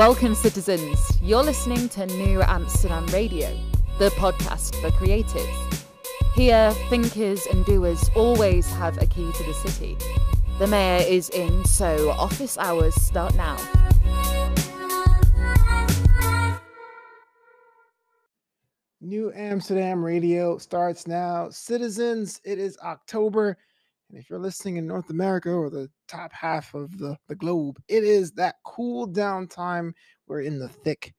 Welcome, citizens. You're listening to New Amsterdam Radio, the podcast for creatives. Here, thinkers and doers always have a key to the city. The mayor is in, so office hours start now. New Amsterdam Radio starts now. Citizens, it is October. And if you're listening in North America or the top half of the, the globe, it is that cool down time. We're in the thick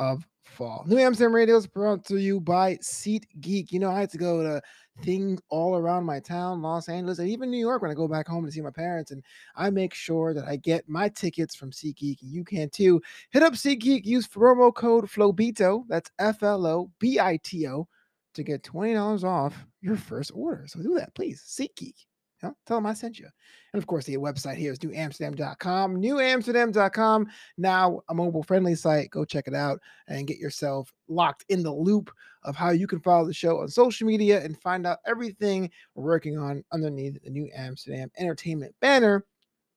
of fall. New Amsterdam Radio is brought to you by Seat Geek. You know, I had to go to things all around my town, Los Angeles, and even New York when I go back home to see my parents. And I make sure that I get my tickets from Seat SeatGeek. You can too. Hit up SeatGeek, use promo code FLOBITO, that's F L O B I T O, to get $20 off your first order. So do that, please. SeatGeek. You know, tell them I sent you. And of course, the website here is knewamsterdam.com. Knewamsterdam.com. Now a mobile friendly site. Go check it out and get yourself locked in the loop of how you can follow the show on social media and find out everything we're working on underneath the New Amsterdam Entertainment banner,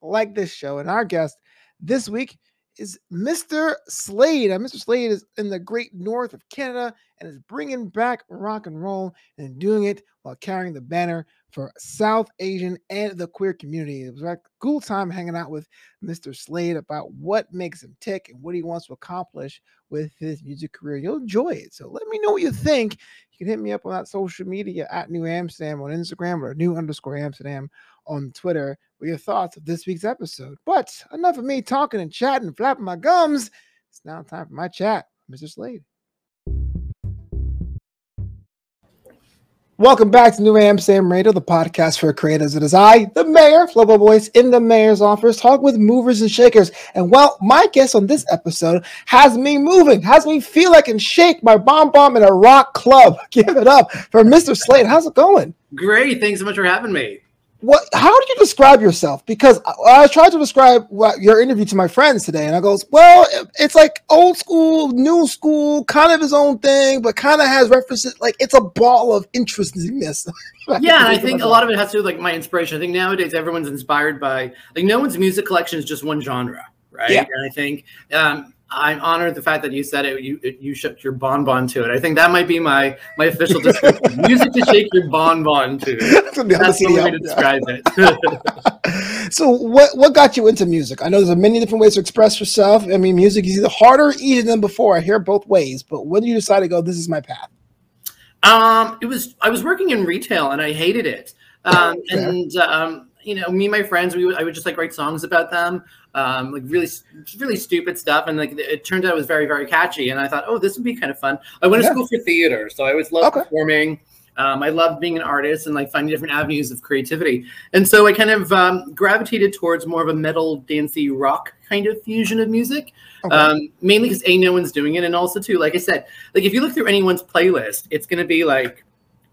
like this show. And our guest this week is Mr. Slade. Now, Mr. Slade is in the great north of Canada and is bringing back rock and roll and doing it while carrying the banner for South Asian and the queer community. It was a cool time hanging out with Mr. Slade about what makes him tick and what he wants to accomplish with his music career. You'll enjoy it. So let me know what you think. You can hit me up on that social media at New Amsterdam on Instagram or new underscore Amsterdam on Twitter with your thoughts of this week's episode. But enough of me talking and chatting, flapping my gums. It's now time for my chat, Mr. Slade. Welcome back to New Amsterdam Radio, the podcast for creators. It is I, the mayor, Flobo Voice, in the mayor's office, talk with movers and shakers. And well, my guest on this episode has me moving, has me feel like I can shake my bomb bomb in a rock club. Give it up for Mr. Slade. How's it going? Great. Thanks so much for having me what how do you describe yourself? Because I, I, tried to describe what, your interview to my friends today and i goes well it's like old school new school kind of his own thing but kind of has references like it's a ball of interestingness. Yeah i think a lot of it has to do with like my inspiration. I think nowadays everyone's inspired by like no one's music collection is just one genre right? Yeah. and i think um, I'm honored the fact that you said it. You you shook your bonbon to it. I think that might be my my official description. Music to shake your bonbon to. That's, That's the way to describe it. so, what what got you into music? I know there's many different ways to express yourself. I mean, music is either harder or easier than before. I hear both ways. But when did you decide to go? This is my path. Um, it was I was working in retail and I hated it. Um, and um, you know, me and my friends, we would, I would just like write songs about them, um, like really, really stupid stuff. And like it turned out it was very, very catchy. And I thought, oh, this would be kind of fun. I went to school for theater, so I always loved okay. performing. Um, I loved being an artist and like finding different avenues of creativity. And so I kind of um, gravitated towards more of a metal, dancey rock kind of fusion of music. Okay. Um, mainly because a no one's doing it, and also too, like I said, like if you look through anyone's playlist, it's going to be like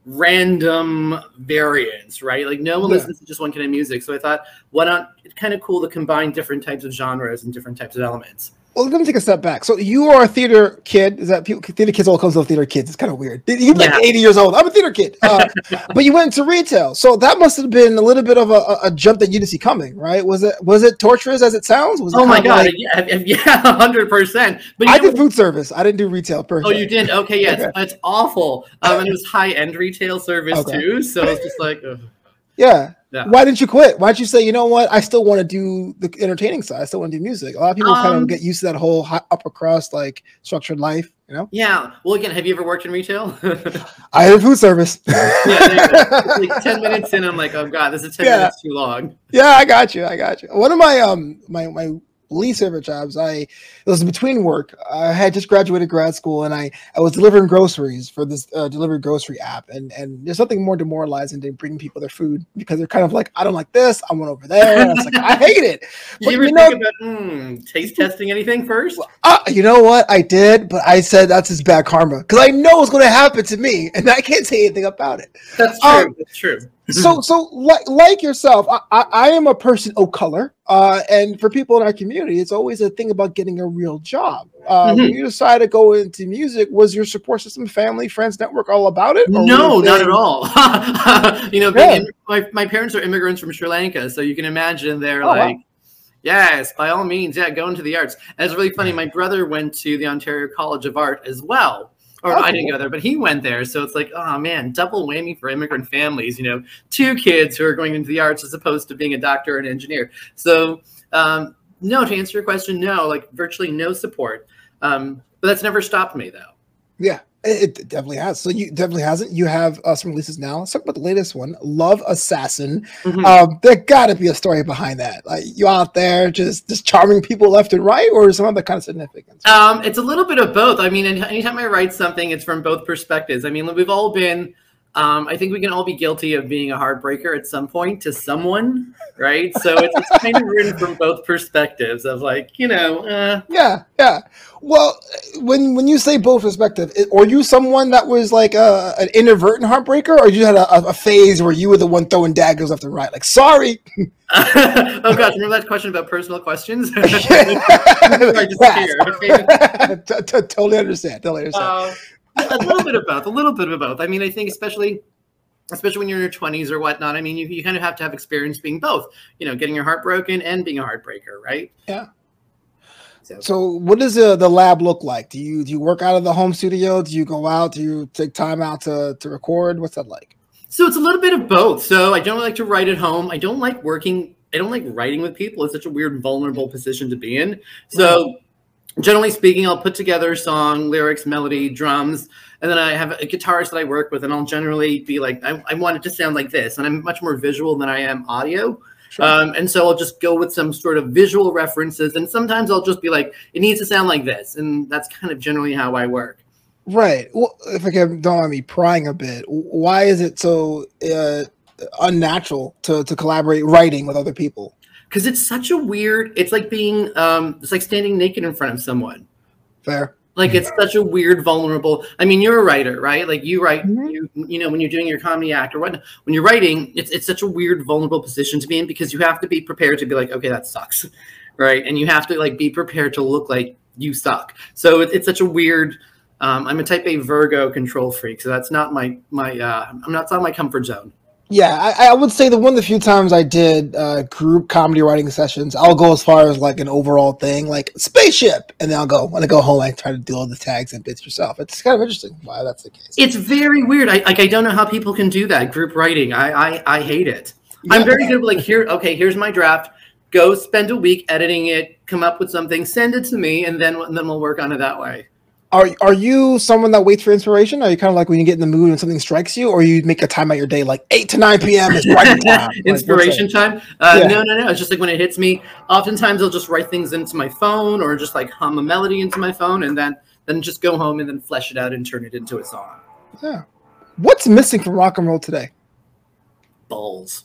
random variants, right? Like no one yeah. listens to just one kind of music. So I thought, why not? It's kind of cool to combine different types of genres and different types of elements. Well, let me take a step back. So you are a theater kid. Is that people, theater kids all comes with theater kids? It's kind of weird. You're like yeah. 80 years old. I'm a theater kid. Uh, but you went into retail, so that must have been a little bit of a, a, jump that you didn't see coming, right? Was it was it torturous as it sounds? Was it oh my god, like, yeah, yeah, hundred percent. But I did food service. I didn't do retail. Per oh, you did? Okay, yeah, okay. It's, it's, awful. Um, and it was high end retail service okay. too, so it's just like. Ugh. Yeah. Yeah. Why didn't you quit? Why didn't you say, you know what? I still want to do the entertaining side. I still want to do music. A lot of people um, kind of get used to that whole upper crust, like structured life. You know? Yeah. Well, again, have you ever worked in retail? I had food service. yeah. Like ten minutes in, I'm like, oh god, this is ten yeah. minutes too long. Yeah, I got you. I got you. One of my um my my least favorite jobs. I it was between work. I had just graduated grad school, and I I was delivering groceries for this uh, delivery grocery app. And and there's something more demoralizing than bringing people their food because they're kind of like, I don't like this. I went over there. And like, I hate it. But, you ever you know, think about mm, taste testing anything first? Uh, you know what? I did, but I said that's his bad karma because I know what's going to happen to me, and I can't say anything about it. That's true. Um, that's true so so like like yourself I, I, I am a person of color uh, and for people in our community it's always a thing about getting a real job uh, mm-hmm. when you decided to go into music was your support system family friends network all about it no not at all you know yeah. my, my parents are immigrants from sri lanka so you can imagine they're oh, like wow Yes, by all means, yeah, go into the arts. And it's really funny. My brother went to the Ontario College of Art as well. Or Oh, I didn't go there, but he went there. So it's like, oh man, double whammy for immigrant families. You know, two kids who are going into the arts as opposed to being a doctor or an engineer. So um, no, to answer your question, no, like virtually no support. Um, but that's never stopped me though. Yeah, it, it definitely has. So you definitely hasn't. You have uh, some releases now. Let's talk about the latest one, Love Assassin. Mhm. Um, there got to be a story behind that. Like you out there just just charming people left and right, or some other kind of significance. Um, it's a little bit of both. I mean, anytime I write something, it's from both perspectives. I mean, we've all been. Um, I think we can all be guilty of being a heartbreaker at some point to someone, right? So it's, it's kind of written from both perspectives of like, you know, uh, Yeah, yeah. Well, when when you say both perspective, are you someone that was like a, an inadvertent heartbreaker, or you had a, a phase where you were the one throwing daggers left and right? Like, sorry. oh gosh, remember that question about personal questions? Okay. Totally understand. Totally understand. Uh, a little bit of both. A little bit of both. I mean, I think especially, especially when you're in your 20s or whatnot. I mean, you, you kind of have to have experience being both. You know, getting your heart broken and being a heartbreaker, right? Yeah. So, So, what does the, the lab look like? Do you do you work out of the home studio? Do you go out? Do you take time out to to record? What's that like? so it's a little bit of both. So I don't like to write at home. I don't like working. I don't like writing with people. It's such a weird, vulnerable position to be in. So. Generally speaking, I'll put together song, lyrics, melody, drums, and then I have a guitarist that I work with, and I'll generally be like, I, I want it to sound like this. And I'm much more visual than I am audio. Sure. Um, and so I'll just go with some sort of visual references. And sometimes I'll just be like, it needs to sound like this. And that's kind of generally how I work. Right. Well, if I can don't mind me prying a bit, why is it so uh, unnatural to to collaborate writing with other people? Because it's such a weird, it's like being, um, it's like standing naked in front of someone. Fair. Like it's such a weird, vulnerable. I mean, you're a writer, right? Like you write, Mhm. you, you know, when you're doing your comedy act or what, when you're writing, it's it's such a weird, vulnerable position to be in because you have to be prepared to be like, okay, that sucks, right? And you have to like be prepared to look like you suck. So it, it's such a weird. Um, I'm a Type A Virgo control freak, so that's not my my. Uh, I'm not it's not my comfort zone. Yeah, I, I would say the one of the few times I did uh, group comedy writing sessions, I'll go as far as like an overall thing, like spaceship, and then I'll go when I go home. I try to do all the tags and bits yourself. It's kind of interesting why that's the case. It's very weird. I like I don't know how people can do that group writing. I I, I hate it. I'm very good with like here. Okay, here's my draft. Go spend a week editing it. Come up with something. Send it to me, and then and then we'll work on it that way. Are are you someone that waits for inspiration? Are you kind of like when you get in the mood and something strikes you, or you make a time out your day like eight to nine p.m. is writing time? Like, Inspiration it? time? Uh, Yeah. No, no, no. It's just like when it hits me. Oftentimes, I'll just write things into my phone, or just like hum a melody into my phone, and then then just go home and then flesh it out and turn it into a song. Yeah. What's missing from rock and roll today? Balls.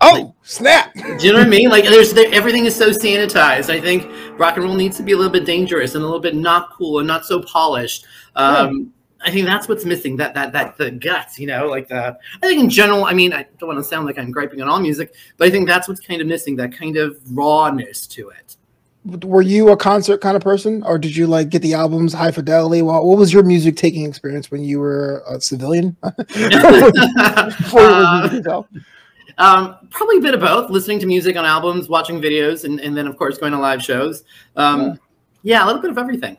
Oh, snap! Do you know what I mean? Like, there's there, everything is so sanitized. I think rock and roll needs to be a little bit dangerous and a little bit not cool and not so polished. Um, I think that's what's missing. That that that the guts, you know, like the. I think in general. I mean, I don't want to sound like I'm griping on all music, but I think that's what's kind of missing. That kind of rawness to it. Were you a concert kind of person, or did you like get the albums high fidelity? What, what was your music taking experience when you were a civilian? Before you were Uh? Um, probably a bit of both. Listening to music on albums, watching videos, and, and then of course going to live shows. Um, Yeah. yeah, a little bit of everything.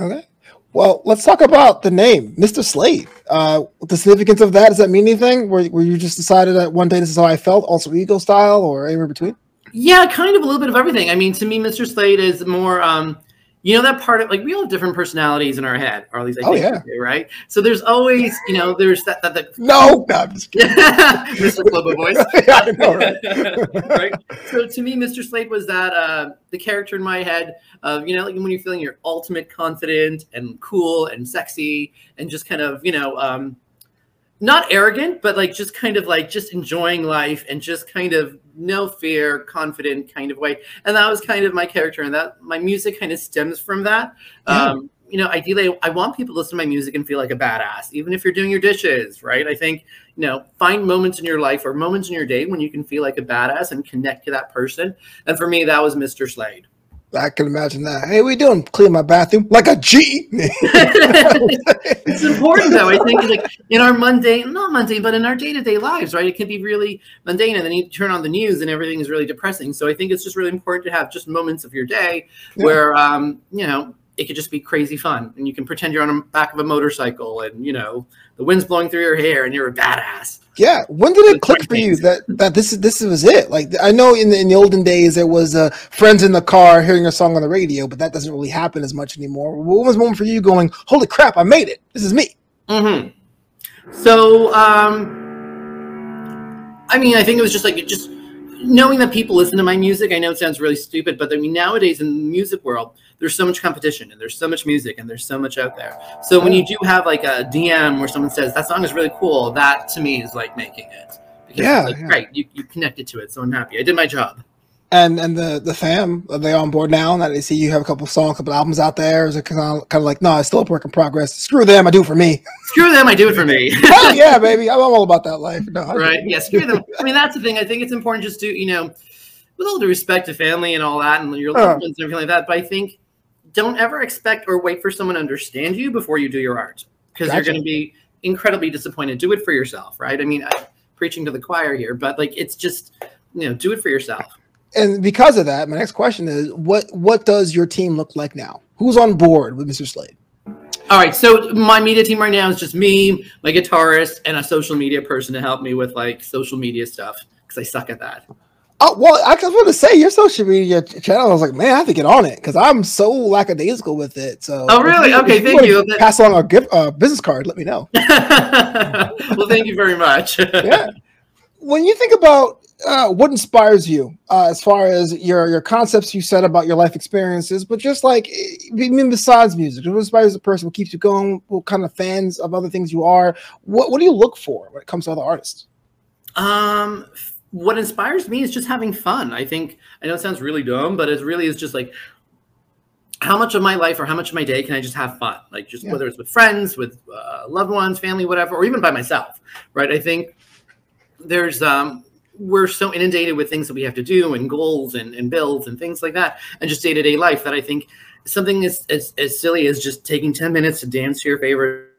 Okay. Well, let's talk about the name, Mr. Slade. Uh, the significance of that, does that mean anything? Were, were you just decided that one day this is how I felt, also ego style, or anywhere between? Yeah, kind of a little bit of everything. I mean, to me, Mr. Slade is more, um, you know, that part of like we all have different personalities in our head, or at least I Oh, yeah. do, right? So there's always, you know, there's that, that, that No, no, I'm just kidding. Mr. Clubber voice. I know, right? right. So to me, Mr. Slade was that uh, the character in my head of you know, like when you're feeling your ultimate confident and cool and sexy and just kind of you know, um, not arrogant, but like just kind of like just enjoying life and just kind of no fear, confident kind of way. And that was kind of my character, and that my music kind of stems from that. Yeah. Um, you know, ideally, I want people to listen to my music and feel like a badass, even if you're doing your dishes, right? I think you know, find moments in your life or moments in your day when you can feel like a badass and connect to that person. And for me, that was Mr. Slade. I can imagine that. Hey, we doing? Clean my bathroom like a G. it's important though. I think like in our mundane, not mundane, but in our day to day lives, right? It can be really mundane, and then you turn on the news and everything is really depressing. So I think it's just really important to have just moments of your day yeah. where, um, you know, it could just be crazy fun, and you can pretend you're on the back of a motorcycle, and you know the wind's blowing through your hair, and you're a badass. Yeah, when did it click for you that that this is this was it? Like I know in the, in the olden days there was uh, friends in the car hearing a song on the radio, but that doesn't really happen as much anymore. What was the moment for you going, "Holy crap, I made it! This is me." hmm So, um, I mean, I think it was just like it just knowing that people listen to my music. I know it sounds really stupid, but I mean, nowadays in the music world, there's so much competition and there's so much music and there's so much out there. So when you do have like a DM where someone says that song is really cool, that to me is like making it. Because yeah, like, yeah. great. You, you connected to it. So I'm happy. I did my job. And and the the fam are they on board now? Now they see you have a couple songs, a couple albums out there. Is it kind of, kind of like no, it's still a work in progress. Screw them, I do it for me. Screw them, I do it for me. oh yeah, baby, I'm all about that life. No, right? Yeah, screw them. I mean, that's the thing. I think it's important just to you know, with all due respect to family and all that, and your loved ones and everything like that. But I think don't ever expect or wait for someone to understand you before you do your art because gotcha. you're going to be incredibly disappointed. Do it for yourself, right? I mean, I'm preaching to the choir here, but like it's just you know, do it for yourself. And because of that, my next question is what what does your team look like now? Who's on board with Mr. Slade? All right, so my media team right now is just me, my guitarist, and a social media person to help me with like social media stuff because I suck at that. Oh well, I just want to say your social media channel. I was like, man, I have to get on it because I'm so lackadaisical with it. So, oh really? You, okay, thank you. Pass along a gift, uh, business card. Let me know. well, thank you very much. yeah. When you think about uh, what inspires you uh, as far as your your concepts you said about your life experiences, but just like I mean, besides music, what inspires the person? What keeps you going? What kind of fans of other things you are? What what do you look for when it comes to other artists? Um, what inspires me is just having fun. I think I know it sounds really dumb, but it really is just like how much of my life or how much of my day can I just have fun? Like just yeah. whether it's with friends, with uh, loved ones, family, whatever, or even by myself, right? I think there's um we're so inundated with things that we have to do and goals and, and bills and things like that and just day-to-day life that I think something as, as, as silly as just taking 10 minutes to dance to your favorite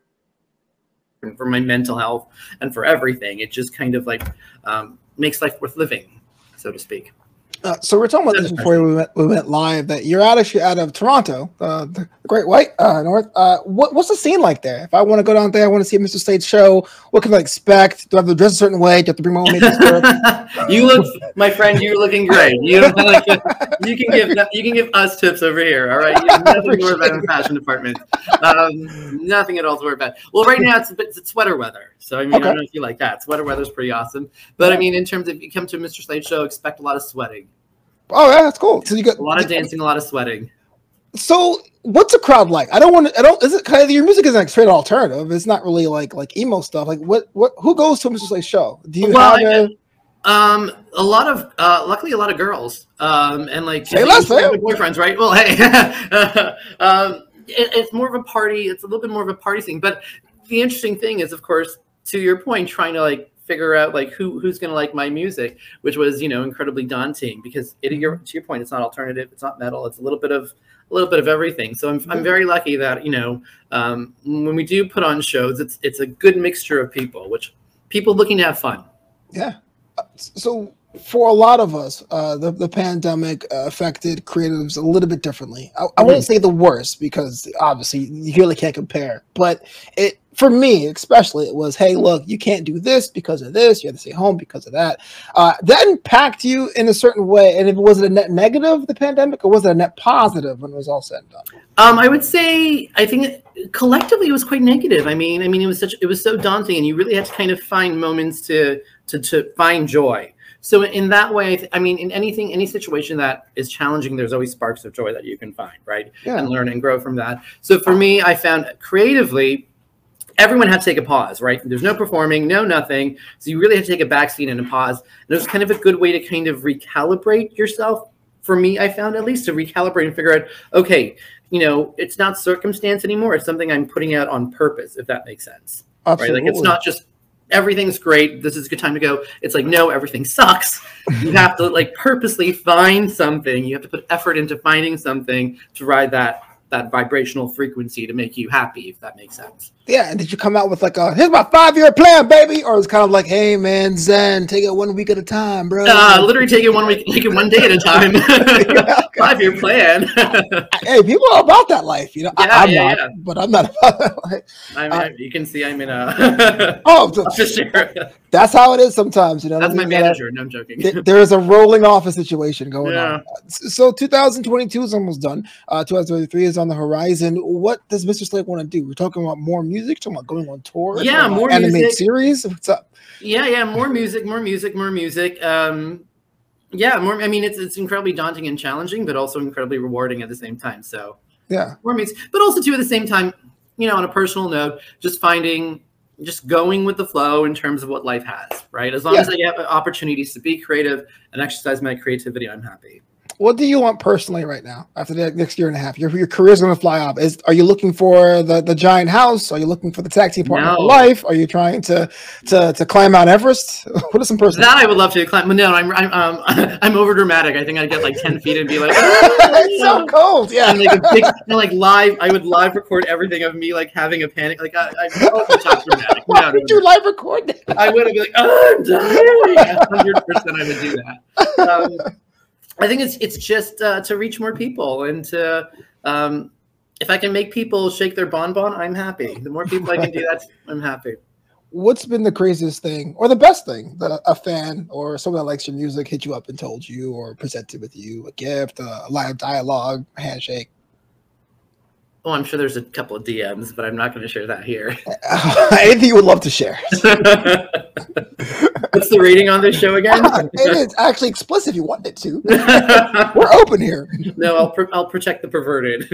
for my mental health and for everything. It just kind of like um, makes life worth living, so to speak. Uh, so we're talking about this before we went, we went live. That you're out of out of Toronto, uh, the Great White uh, North. Uh, what, what's the scene like there? If I want to go down there, I want to see a Mr. Slade show. What can I expect? Do I have to dress a certain way? Do I have to bring my own makeup? you look, my friend. You're looking great. You like, you can give you can give us tips over here. All right, you have nothing to worry about in the fashion department. Um, nothing at all to worry about. Well, right now it's it's sweater weather, so I mean okay. I don't know if you like that. Sweater weather is pretty awesome. But I mean, in terms of you come to a Mr. Slade show, expect a lot of sweating. Oh yeah, that's cool. So you got a lot of dancing, a lot of sweating. So what's a crowd like? I don't want to. I don't. Is it kind of your music isn't like straight alternative? It's not really like like emo stuff. Like what what? Who goes to a Mr. Show? Do you well, have a? Um, a lot of uh, luckily a lot of girls. Um, and like hey, less boyfriends, right? Well, hey, um, it, it's more of a party. It's a little bit more of a party thing. But the interesting thing is, of course, to your point, trying to like figure out like who who's going to like my music, which was you know incredibly daunting because it, your, mm-hmm. to your point, it's not alternative, it's not metal, it's a little bit of a little bit of everything. So I'm, I'm mm-hmm. very lucky that you know um, when we do put on shows, it's it's a good mixture of people, which people looking to have fun. Yeah. Uh, so for a lot of us, uh, the, the pandemic affected creatives a little bit differently. I, I won't mm-hmm. say the worst because obviously you really can't compare, but it for me especially it was hey look you can't do this because of this you have to stay home because of that uh, that impacted you in a certain way and if it was it a net negative the pandemic or was it a net positive when it was all said and done um, i would say i think collectively it was quite negative i mean i mean it was such it was so daunting and you really had to kind of find moments to to, to find joy so in that way, I mean, in anything, any situation that is challenging, there's always sparks of joy that you can find, right? Yeah. And learn and grow from that. So for me, I found creatively, everyone had to take a pause, right? There's no performing, no nothing. So you really had to take a backseat and a pause. And it was kind of a good way to kind of recalibrate yourself. For me, I found at least to recalibrate and figure out, okay, you know, it's not circumstance anymore. It's something I'm putting out on purpose, if that makes sense. Absolutely. Right? Like it's not just everything's great. This is a good time to go. It's like, no, everything sucks. You have to like purposely find something. You have to put effort into finding something to ride that that vibrational frequency to make you happy, if that makes sense. Yeah, and did you come out with like a here's my five year plan, baby, or it's kind of like, hey man, Zen, take it one week at a time, bro. Uh, literally take it one week, take it one day at a time. five year plan. hey, people are about that life, you know. Yeah, I, am yeah, not, yeah. but I'm not about that life. I mean, Uh, you can see I'm in a. Oh, Just that's how it is sometimes, you know. That's my means that manager. No, I'm joking. th- there is a rolling office situation going on. So 2022 is almost done. Uh, 2023 is on the horizon. What does Mr. Slade want to do? We're talking about more music, talking about going on tour, Yeah, more animated music. series. What's up? Yeah, yeah, more music, more music, more music. Um, yeah, more. I mean, it's it's incredibly daunting and challenging, but also incredibly rewarding at the same time. So Yeah, more music, but also too at the same time, you know, on a personal note, just finding, just going with the flow in terms of what life has. Right, as long Yeah. as I have opportunities to be creative and exercise my creativity, I'm happy. What do you want personally right now after the next year and a half? Your your career is going to fly off. Is are you looking for the the giant house? Are you looking for the taxi partner No. for life? Are you trying to to to climb Mount Everest? What are some personal? That I would love to climb. No, I'm I'm um, I'm over dramatic. I think I'd get like ten feet and be like, it's so cold. Yeah. and like a big, and like live, I would live record everything of me like having a panic. Like I, I oh, dramatic. Why No, would you live record that? I would have been like, oh, I'm dying. Hundred percent, I would do that. Um, I think it's it's just uh, to reach more people and to um, if I can make people shake their bonbon, I'm happy. The more people I can do that, I'm happy. What's been the craziest thing or the best thing that a, fan or someone that likes your music hit you up and told you or presented with you? A gift, a live dialogue, a handshake? Oh, I'm sure there's a couple of DMs, but I'm not going to share that here. Anything you would love to share. What's the rating on this show again? it is actually explicit if you wanted it to. We're open here. no, I'll pr- I'll protect the perverted.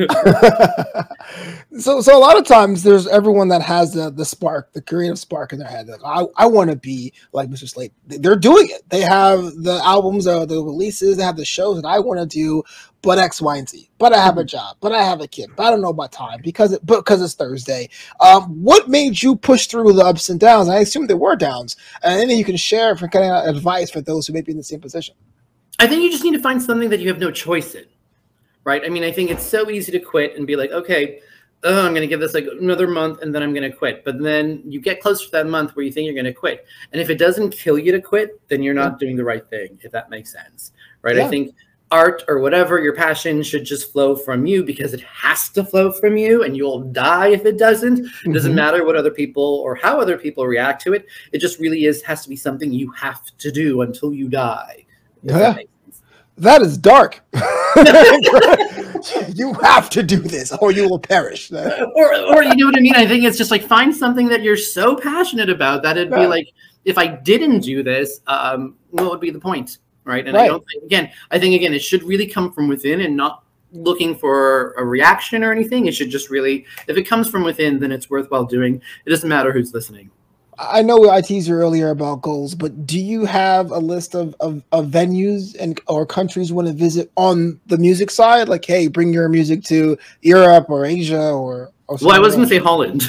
so so a lot of times there's everyone that has the the spark the creative spark in their head. Like i, I want to be like mr slade. They're doing it. They have the albums or the releases they have the shows that i want to do but x y and z. But i have a job but i have a kid but i don't know about time because it because it's thursday. Um what made you push through the ups and downs? I assume there were downs. And then you can share for kind of advice for those who may be in the same position I think you just need to find something that you have no choice in, right? I mean, I think it's so easy to quit and be like, okay, oh, I'm going to give this like another month and then I'm going to quit. But then you get close to that month where you think you're going to quit. And if it doesn't kill you to quit, then you're not doing the right thing, if that makes sense, right? Yeah. I think art or whatever your passion should just flow from you because it has to flow from you and you'll die if it doesn't it doesn't Mhm. matter what other people or how other people react to it it just really is has to be something you have to do until you die if that Yeah. That is dark. you have to do this or you will perish. or or you know what I mean? I think it's just like find something that you're so passionate about that it'd Yeah. be like if I didn't do this, um, what would be the point, right? And I don't think again, I think again, it should really come from within and not looking for a reaction or anything. It should just really, if it comes from within, then it's worthwhile doing. It doesn't matter who's listening. I know I teased you earlier about goals, but do you have a list of, of, of venues and or countries you want to visit on the music side? Like, hey, bring your music to Europe or Asia or. or Well, I was going to say Holland.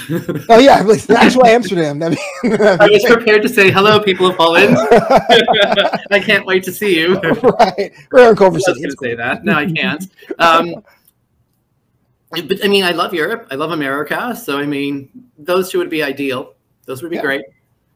Oh yeah, actually Amsterdam. I mean, I was prepared to say hello, people of Holland. I can't wait to see you. right, we're in I Culver was City. going to say that. No, I can't. Um, but I mean, I love Europe. I love America. So I mean, those two would be ideal. Those would be Yeah. great.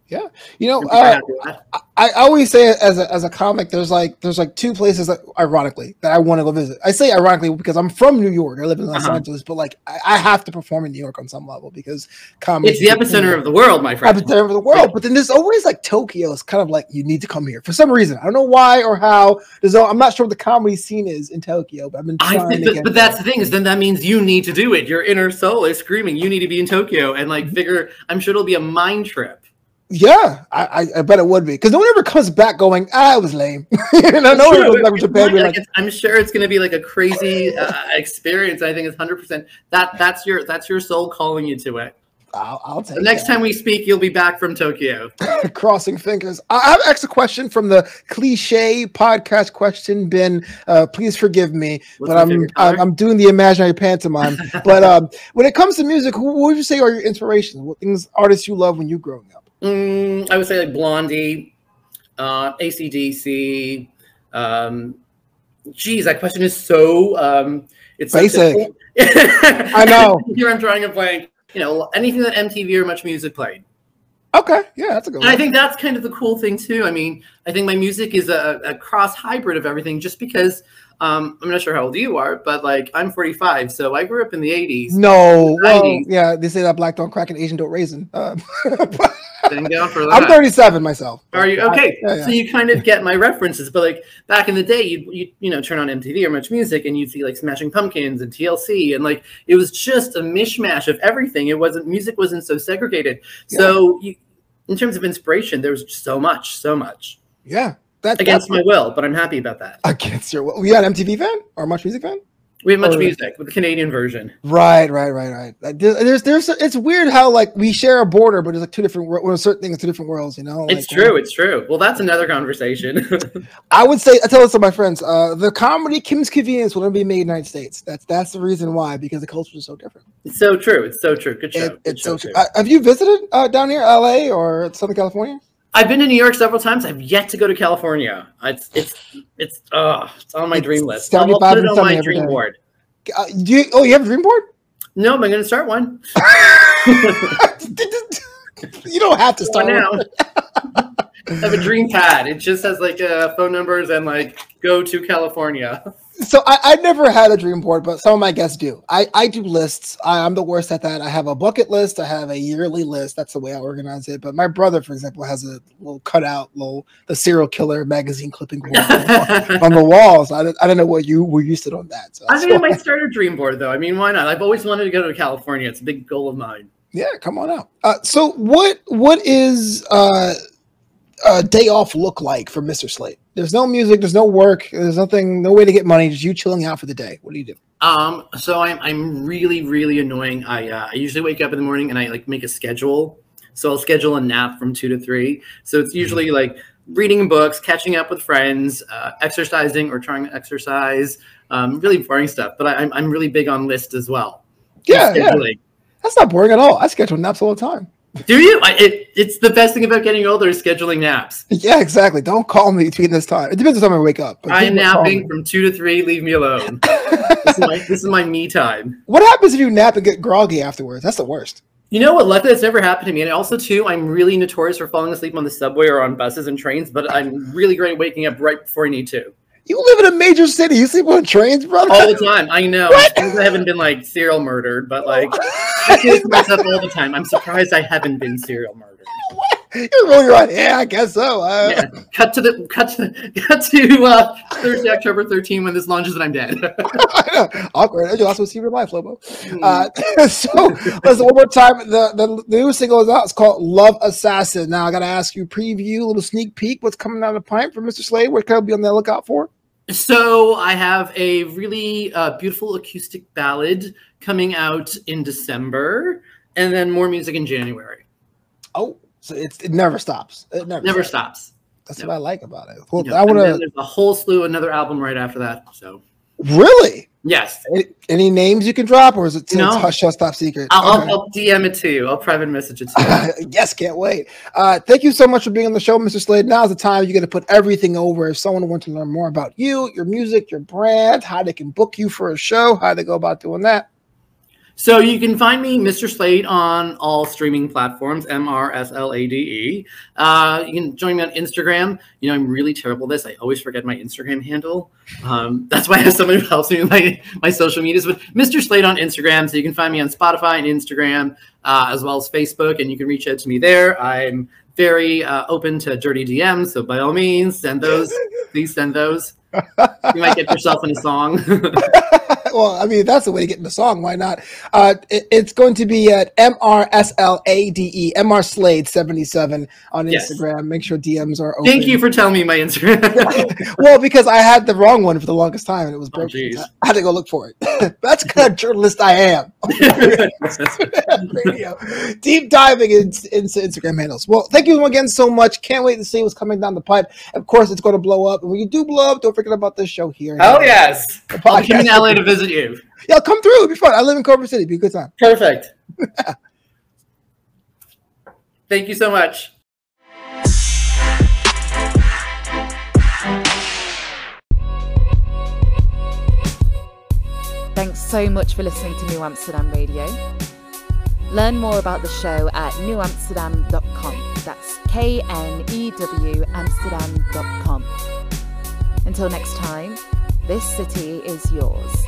Yeah, you know, uh, happy with that. I I always say as a, as a comic, there's like there's like two places that ironically that I want to go visit. I say ironically because I'm from New York. I live in Los Uh-huh. Angeles, but like I, I have to perform in New York on some level because comedy. It's the epicenter of the world, my friend. epicenter of the world. But then there's always like Tokyo. It's kind of like you need to come here for some reason. I don't know why or how. There's I'm not sure what the comedy scene is in Tokyo, but I've been trying I think, to but, get but that's the thing is then that means you need to do it. Your inner soul is screaming, you need to be in Tokyo and like figure. I'm sure it'll be a mind trip. Yeah, I, I, I bet it would be because no one ever comes back going, ah, it was lame. you know, no one Sure, goes back to it's Japan. like- like, I'm sure it's going to be like a crazy uh, experience. I think it's hundred percent. That that's your that's your soul calling you to it. I'll, I'll take The next that. time we speak, you'll be back from Tokyo. crossing fingers. I I have asked a question from the cliche podcast question bin. Uh, please forgive me, What's but I'm, I'm? I'm doing the imaginary pantomime. but um, when it comes to music, who, who would you say are your inspirations? What things artists you love when you growing up? Mm, I would say like Blondie, uh, ACDC. Um, geez, that question is so um, it's Basic. I know. Here I'm drawing a blank. You know, anything that MTV or Much Music played. Okay, yeah, that's a good And I think that's kind of the cool thing too. I mean, I think my music is a, a cross hybrid of everything. Just because um, I'm not sure how old you are, but like I'm 45, so I grew up in the 80s. No, well, 90s. yeah, they say that black don't crack and Asian don't raisin. Uh, Didn't go for that. I'm 37 myself. Are you okay? Yeah, yeah. So you kind of get my references, but like back in the day, you you you know turn on MTV or Much Music, and you'd see like Smashing Pumpkins and TLC, and like it was just a mishmash of everything. It wasn't music wasn't so segregated. So you, in terms of inspiration, there was so much, so much Yeah, that, against that's my will, but I'm happy about that. against your will. You an MTV fan or Much Music fan? We have Much Or- Music with the Canadian version. Right, right, right, right. There's, there's, it's weird how like we share a border, but it's like two different, wor- well, certain things, two different worlds. You know, It's Like, true. It's true. Well, that's another conversation. I would say I tell this to my friends. Uh, the comedy Kim's Convenience will never be made in the United States. That's that's the reason why because the culture is so different. it's so true. It's so true. Good show. It- Good it's show so true. Uh, have you visited uh, down here, LA or Southern California? I've been to New York several times. I've yet to go to California. It's it's it's uh it's on my It's dream list. I'll, I'll 75 put it on my dream day. board. Uh, do you, oh, you have a dream board? No, I'm going to start one. you don't have to Start start. now. I have a dream pad. It just has like uh, phone numbers and like go to California. So I, I never had a dream board, but some of my guests do. I, I do lists. I, I'm the worst at that. I have a bucket list. I have a yearly list. That's the way I organize it. But my brother, for example, has a little cutout, little the serial killer magazine clipping board on the walls. I don't, I don't know what you were used to on that. So think I might start a dream board though. I mean, why not? I've always wanted to go to California. It's a big goal of mine. yeah, come on out. Uh, so what what is uh, a day off look like for Mr. Slade? There's no music. There's no work. There's nothing. No way to get money. Just you chilling out for the day. What do you do? Um, so I'm I'm really really annoying. I uh, I usually wake up in the morning and I like make a schedule. So I'll schedule a nap from two to three. So it's usually like reading books, catching up with friends, uh, exercising or trying to exercise. Um, really boring stuff. But I, I'm I'm really big on lists as well. Yeah, yeah. That's not boring at all. I schedule naps all the time. Do you? I, it, it's the best thing about getting older is scheduling naps. Yeah, exactly. Don't call me between this time. It depends on time I wake up. I am napping from two to three. Leave me alone. this, is my, this is my me time. What happens if you nap and get groggy afterwards? That's the worst. You know what? Luckily, that's never happened to me. And also, too, I'm really notorious for falling asleep on the subway or on buses and trains. But I'm really great at waking up right before I need to. You live in a major city. You sleep on trains, brother. All the time. I know. What? I haven't been like serial murdered, but like I myself all the time. I'm surprised I haven't been serial murdered. You're rolling your eyes. Yeah, I guess so. Uh, Yeah. Cut to the cut to cut to uh, Thursday, October 13, when this launches and I'm dead. Awkward. That's your last receiver life, Lobo. Hmm. Uh, so listen one more time. The, the the new single is out. It's called Love Assassin. Now I gotta ask you, preview, a little sneak peek. What's coming down the pipe for Mr. Slade? What can I be on the lookout for? So I have a really uh, beautiful acoustic ballad coming out in December, and then more music in January. Oh, so it's it never stops. It never, Never stops. stops. That's what I like about it. Well, I want to There's a whole slew, another album right after that. So really. yes, Any, any names you can drop, or is it No. hush, hush, top secret? I'll, Okay. I'll DM it to you. I'll private message it to you. yes, can't wait. Uh, thank you so much for being on the show, Mr. Slade. Now's the time you got to put everything over. If someone wants to learn more about you, your music, your brand, how they can book you for a show, how they go about doing that. So you can find me, Mr. Slade, on all streaming platforms, M R S L A D E. Uh, you can join me on Instagram. You know, I'm really terrible at this. I always forget my Instagram handle. Um, that's why I have someone who helps me with my, my social medias. But Mr. Slade on Instagram. So you can find me on Spotify and Instagram, uh, as well as Facebook, and you can reach out to me there. I'm very uh, open to dirty DMs. So by all means, send those. Please send those. You might get yourself in a song. well, I mean, that's the way to get in the song. Why not? Uh, it- it's going to be at M R S L A D E, MR Slade 77 on Yes. Instagram. Make sure DMs are open. Thank you for telling me my Instagram. well, because I had the wrong one for the longest time and it was Oh, broken. jeez. I had to go look for it. That's the kind of journalist I am. radio. Deep diving into, into Instagram handles. Well, thank you again so much. Can't wait to see what's coming down the pipe. Of course, it's going to blow up. And when you do blow up, don't forget about this show here. Hell yes. The I'll come to LA to visit visit you. Yeah, come through. It'll be fun. I live in Culver City. It'll be a good time. Perfect. Thank you so much. Thanks so much for listening to New Amsterdam Radio. Learn more about the show at knewamsterdam.com. That's K N E W Amsterdam.com. Until next time, this city is yours.